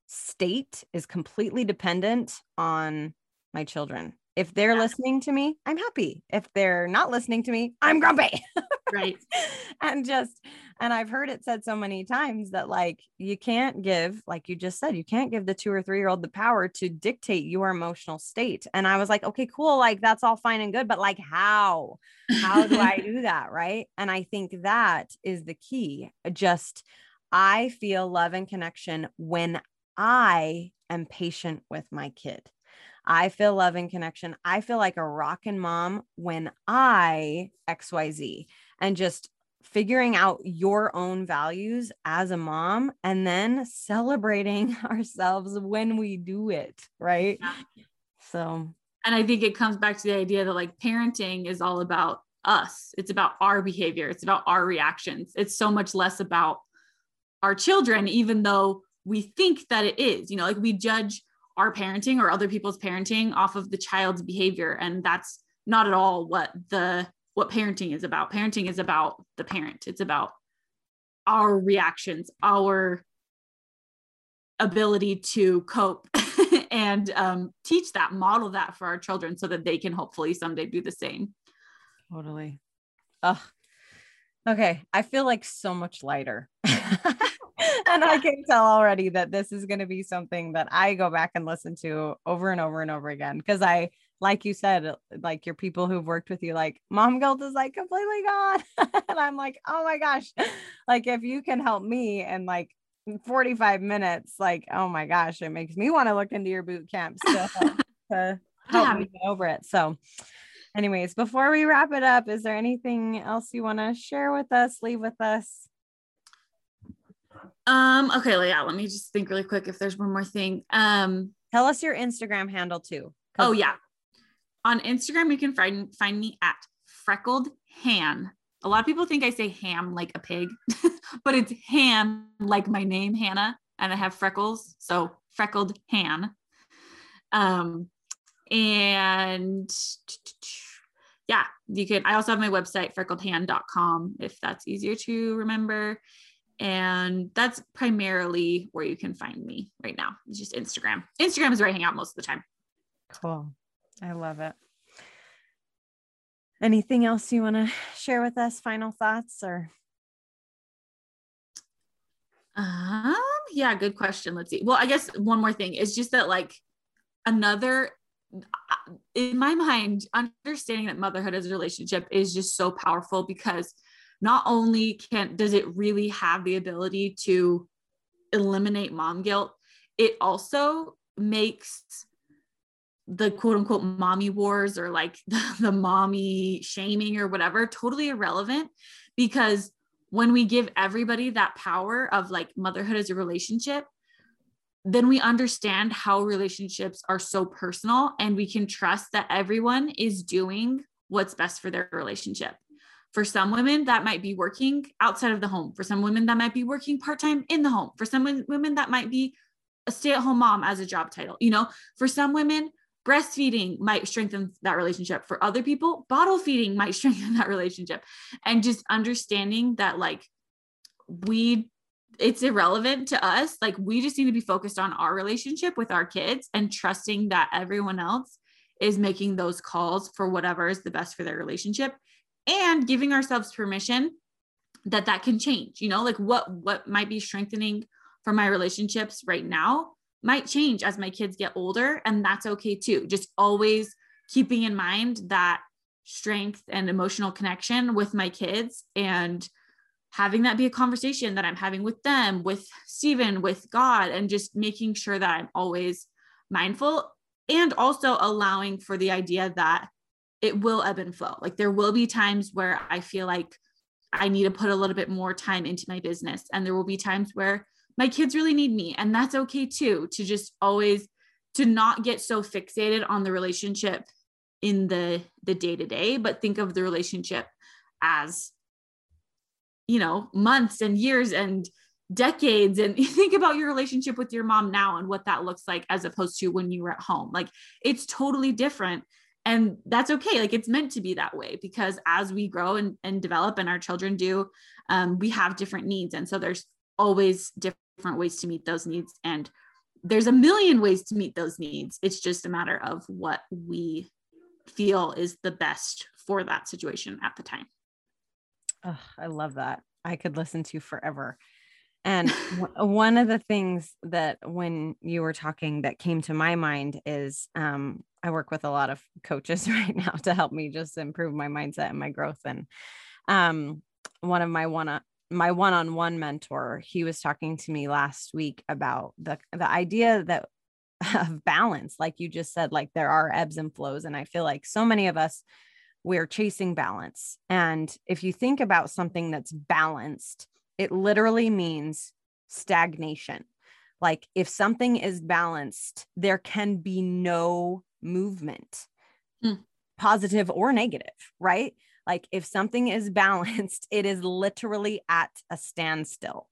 A: state is completely dependent on my children. If they're yeah. listening to me, I'm happy. If they're not listening to me, I'm grumpy.
B: right.
A: and just, and I've heard it said so many times that like you can't give, like you just said, you can't give the two or three year old the power to dictate your emotional state. And I was like, okay, cool. Like that's all fine and good, but like how? How do I do that? Right. And I think that is the key. Just, I feel love and connection when I am patient with my kid. I feel love and connection. I feel like a rockin' mom when I XYZ and just figuring out your own values as a mom and then celebrating ourselves when we do it. Right. Yeah. So,
B: and I think it comes back to the idea that like parenting is all about us, it's about our behavior, it's about our reactions. It's so much less about our children, even though we think that it is, you know, like we judge our parenting or other people's parenting off of the child's behavior and that's not at all what the what parenting is about. Parenting is about the parent. It's about our reactions our ability to cope and um, teach that model that for our children so that they can hopefully someday do the same.
A: Totally. Oh okay i feel like so much lighter. And I can tell already that this is going to be something that I go back and listen to over and over and over again because I, like you said, like your people who've worked with you, like mom guilt is like completely gone. and I'm like, oh my gosh, like if you can help me and like 45 minutes, like, oh my gosh, it makes me want to look into your boot camp still to help yeah. me get over it. So, anyways, before we wrap it up, is there anything else you want to share with us, leave with us?
B: Um, okay, yeah, let me just think really quick if there's one more thing. Um,
A: tell us your Instagram handle too.
B: Oh yeah. On Instagram, you can find find me at freckled han. A lot of people think I say ham like a pig, but it's han like my name, Hannah, and I have freckles. So freckled han. Um, and yeah, you can. I also have my website, freckledhan.com, if that's easier to remember. And that's primarily where you can find me right now. It's just Instagram. Instagram is where I hang out most of the time.
A: Cool. I love it. anything else you want to share with us? Final thoughts or?
B: Um yeah good question. Let's see. Well i guess one more thing is just that like another in my mind understanding that motherhood as a relationship is just so powerful because not only can does it really have the ability to eliminate mom guilt it also makes the quote unquote mommy wars or like the, the mommy shaming or whatever totally irrelevant because when we give everybody that power of like motherhood as a relationship then we understand how relationships are so personal and we can trust that everyone is doing what's best for their relationship. For some women, that might be working outside of the home. For some women, that might be working part time in the home. For some women, that might be a stay at home mom as a job title. You know, for some women, breastfeeding might strengthen that relationship. For other people, bottle feeding might strengthen that relationship. And just understanding that, like, we it's irrelevant to us. Like we just need to be focused on our relationship with our kids and trusting that everyone else is making those calls for whatever is the best for their relationship and giving ourselves permission that that can change you know like what what might be strengthening for my relationships right now might change as my kids get older and that's okay too just always keeping in mind that strength and emotional connection with my kids and having that be a conversation that I'm having with them, with Stephen, with God, and just making sure that I'm always mindful and also allowing for the idea that it will ebb and flow. Like there will be times where I feel like I need to put a little bit more time into my business, and there will be times where my kids really need me, and that's okay too, to just always to not get so fixated on the relationship in the the day to day but think of the relationship as you know, months and years and decades. And think about your relationship with your mom now and what that looks like as opposed to when you were at home. Like it's totally different. And that's okay. Like it's meant to be that way because as we grow and, and develop and our children do um, we have different needs. And so there's always different ways to meet those needs and there's a million ways to meet those needs it's just a matter of what we feel is the best for that situation at the time
A: Oh, I love that. I could listen to forever. And one of the things that when you were talking that came to my mind is um, I work with a lot of coaches right now to help me just improve my mindset and my growth. And um, one of my one my one-on-one mentor, he was talking to me last week about the the idea that of balance, like you just said, like there are ebbs and flows. And I feel like so many of us we're chasing balance. And if you think about something that's balanced, it literally means stagnation. Like if something is balanced, there can be no movement, mm. positive or negative, right? Like if something is balanced, it is literally at a standstill.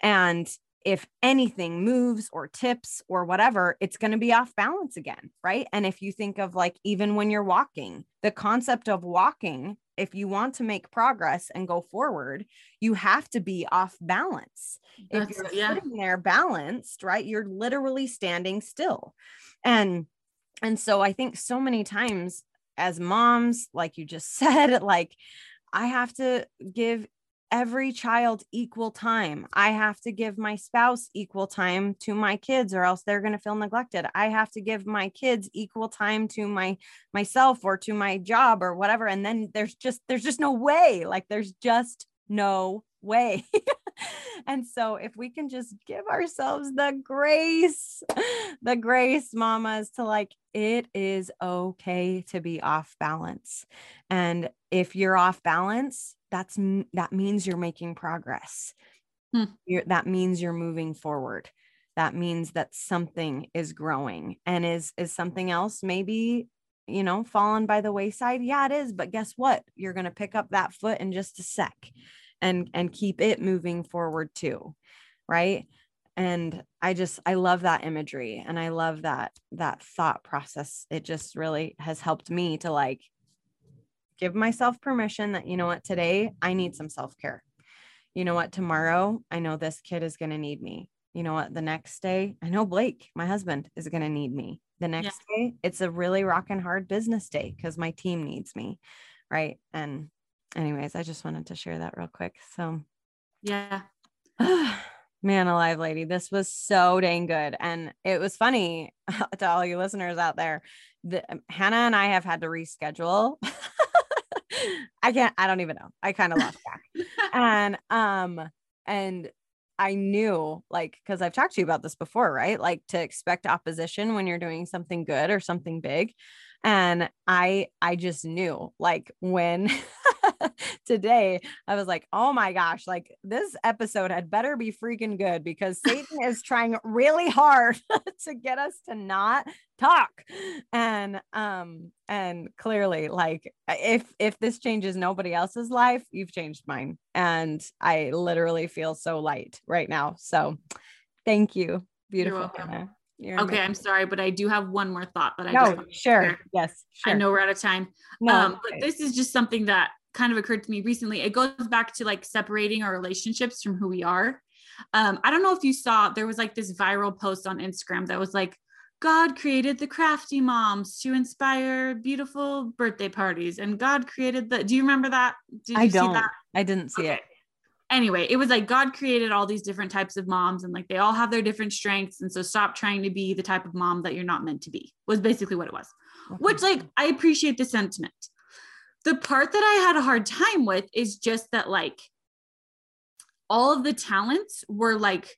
A: And if anything moves or tips or whatever, it's going to be off balance again. Right. And if you think of like, even when you're walking, the concept of walking, if you want to make progress and go forward, you have to be off balance. That's, if you're yeah. sitting there balanced, right, you're literally standing still. And and so I think so many times as moms, like you just said, like I have to give every child equal time. I have to give my spouse equal time to my kids or else they're going to feel neglected. I have to give my kids equal time to my myself or to my job or whatever and then there's just there's just no way. Like there's just no way. and so if we can just give ourselves the grace, the grace mamas to like it is okay to be off balance. And if you're off balance, that's that means you're making progress. Hmm. that means you're moving forward. That means that something is growing. And is is something else maybe you know fallen by the wayside? Yeah, it is. But guess what? You're gonna pick up that foot in just a sec, and and keep it moving forward too, right? and i just i love that imagery and i love that that thought process. It just really has helped me to like give myself permission that you know what today i need some self-care. You know what tomorrow i know this kid is going to need me. You know what the next day i know blake my husband is going to need me. The next yeah. day it's a really rock and hard business day because my team needs me right? And anyways i just wanted to share that real quick so.
B: Yeah.
A: man alive lady this was so dang good and it was funny to all you listeners out there the, um, hannah and i have had to reschedule. I can't i don't even know. I kind of lost track. And um and i knew like because i've talked to you about this before right? Like to expect opposition when you're doing something good or something big. And i i just knew like when today i was like oh my gosh like this episode had better be freaking good because satan is trying really hard to get us to not talk. And um and clearly like if if this changes nobody else's life you've changed mine. And i literally feel so light right now. So thank you beautiful
B: welcome.
A: You're
B: Okay, I'm sorry, but I do have one more thought that I
A: no
B: just
A: sure. yes
B: I know we're out of time.
A: no
B: um, but this is just something that kind of occurred to me recently. It goes back to like separating our relationships from who we are. Um, I don't know if you saw there was like this viral post on Instagram that was like, God created the crafty moms to inspire beautiful birthday parties, and God created the. Do you remember that? Did you
A: I don't.
B: that?
A: I didn't see
B: Okay.
A: it.
B: Anyway, it was like God created all these different types of moms and like they all have their different strengths. And so stop trying to be the type of mom that you're not meant to be, was basically what it was which like I appreciate the sentiment. The part that I had a hard time with is just that like all of the talents were like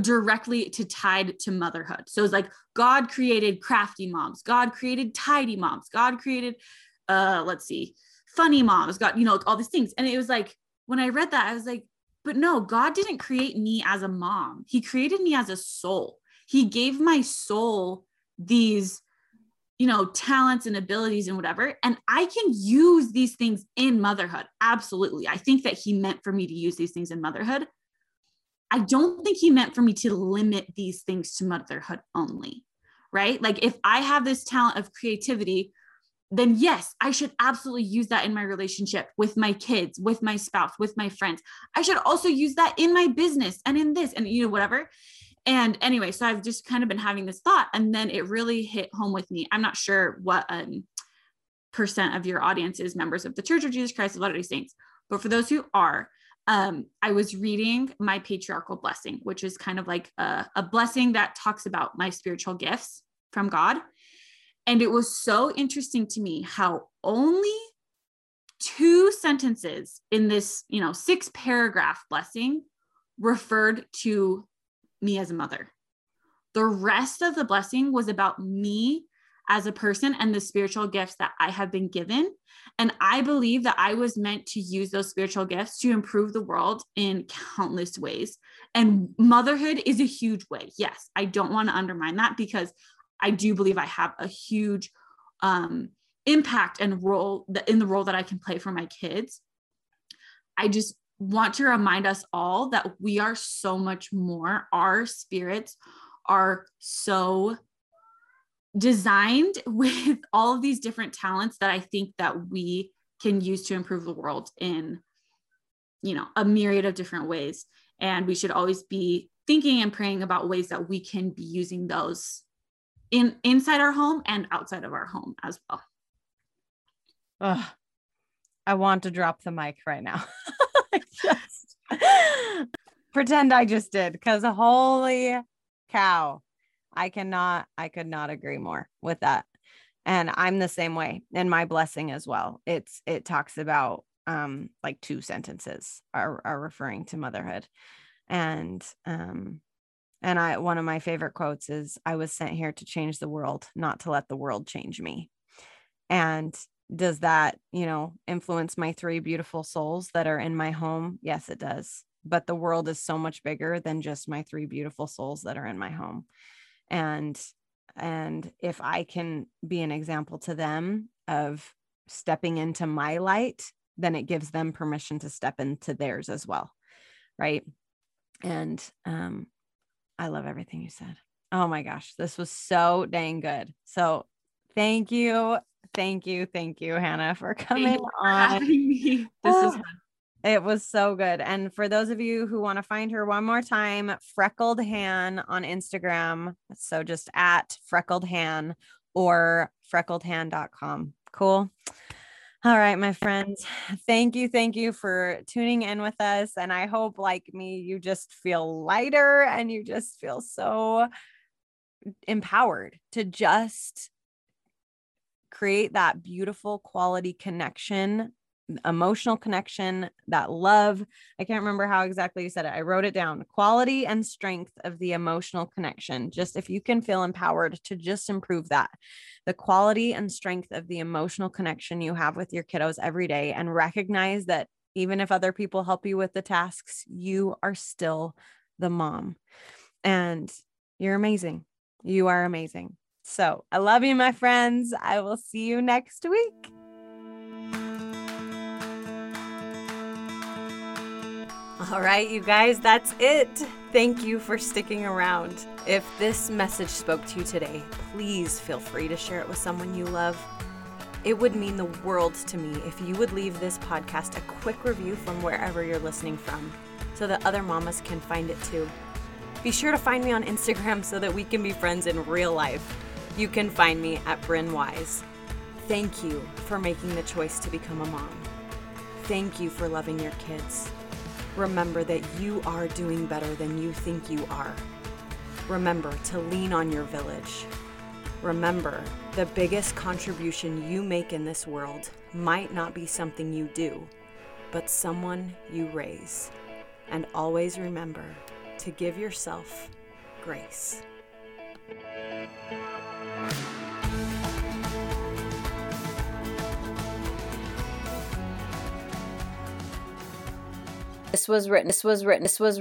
B: directly to tied to motherhood. So it's like God created crafty moms, God created tidy moms, God created uh let's see, funny moms, God, you know, all these things. And it was like when I read that I was like but no, God didn't create me as a mom. He created me as a soul. He gave my soul these you know, talents and abilities and whatever. And I can use these things in motherhood. Absolutely. I think that he meant for me to use these things in motherhood. I don't think he meant for me to limit these things to motherhood only, right? Like if I have this talent of creativity, then yes, I should absolutely use that in my relationship with my kids, with my spouse, with my friends. I should also use that in my business and in this and, you know, whatever. And anyway, so I've just kind of been having this thought, and then it really hit home with me. I'm not sure what um, percent of your audience is members of the Church of Jesus Christ of Latter-day Saints, but for those who are, um, I was reading my patriarchal blessing, which is kind of like a, a blessing that talks about my spiritual gifts from God. And it was so interesting to me how only two sentences in this, you know, six paragraph blessing referred to me as a mother. The rest of the blessing was about me as a person and the spiritual gifts that I have been given. And I believe that I was meant to use those spiritual gifts to improve the world in countless ways. And motherhood is a huge way. Yes, I don't want to undermine that because I do believe I have a huge um, impact and role in the role that I can play for my kids. I just want to remind us all that we are so much more. Our spirits are so designed with all of these different talents that I think that we can use to improve the world in you know a myriad of different ways and we should always be thinking and praying about ways that we can be using those in inside our home and outside of our home as well.
A: Ugh. I want to drop the mic right now. Just pretend I just did because holy cow. I cannot, I could not agree more with that. And I'm the same way in my blessing as well. It's it talks about um like two sentences are, are referring to motherhood. And um and I one of my favorite quotes is I was sent here to change the world, not to let the world change me. And does that, you know, influence my three beautiful souls that are in my home? Yes, it does. But the world is so much bigger than just my three beautiful souls that are in my home. And and if I can be an example to them of stepping into my light, then it gives them permission to step into theirs as well. Right. And um I love everything you said. Oh my gosh, this was so dang good. So thank you. Thank you. Thank you, Hannah, for coming
B: for
A: on.
B: This was
A: Ah. It was so good. And for those of you who want to find her one more time, Freckled Han on Instagram. So just at Freckled Han or freckledhan.com. Cool. All right, my friends. Thank you. Thank you for tuning in with us. And I hope, like me, you just feel lighter and you just feel so empowered to just create that beautiful quality connection emotional connection, that love. I can't remember how exactly you said it. I wrote it down quality and strength of the emotional connection. Just if you can feel empowered to just improve that, the quality and strength of the emotional connection you have with your kiddos every day, and recognize that even if other people help you with the tasks, you are still the mom. And you're amazing. You are amazing. So I love you, my friends. I will see you next week. All right, you guys, that's it. Thank you for sticking around. If this message spoke to you today, please feel free to share it with someone you love. It would mean the world to me if you would leave this podcast a quick review from wherever you're listening from so that other mamas can find it too. Be sure to find me on Instagram so that we can be friends in real life. You can find me at Bryn Wise. Thank you for making the choice to become a mom. Thank you for loving your kids. Remember that you are doing better than you think you are. Remember to lean on your village. Remember, the biggest contribution you make in this world might not be something you do, but someone you raise. And always remember to give yourself grace. This was written. This was written. This was written.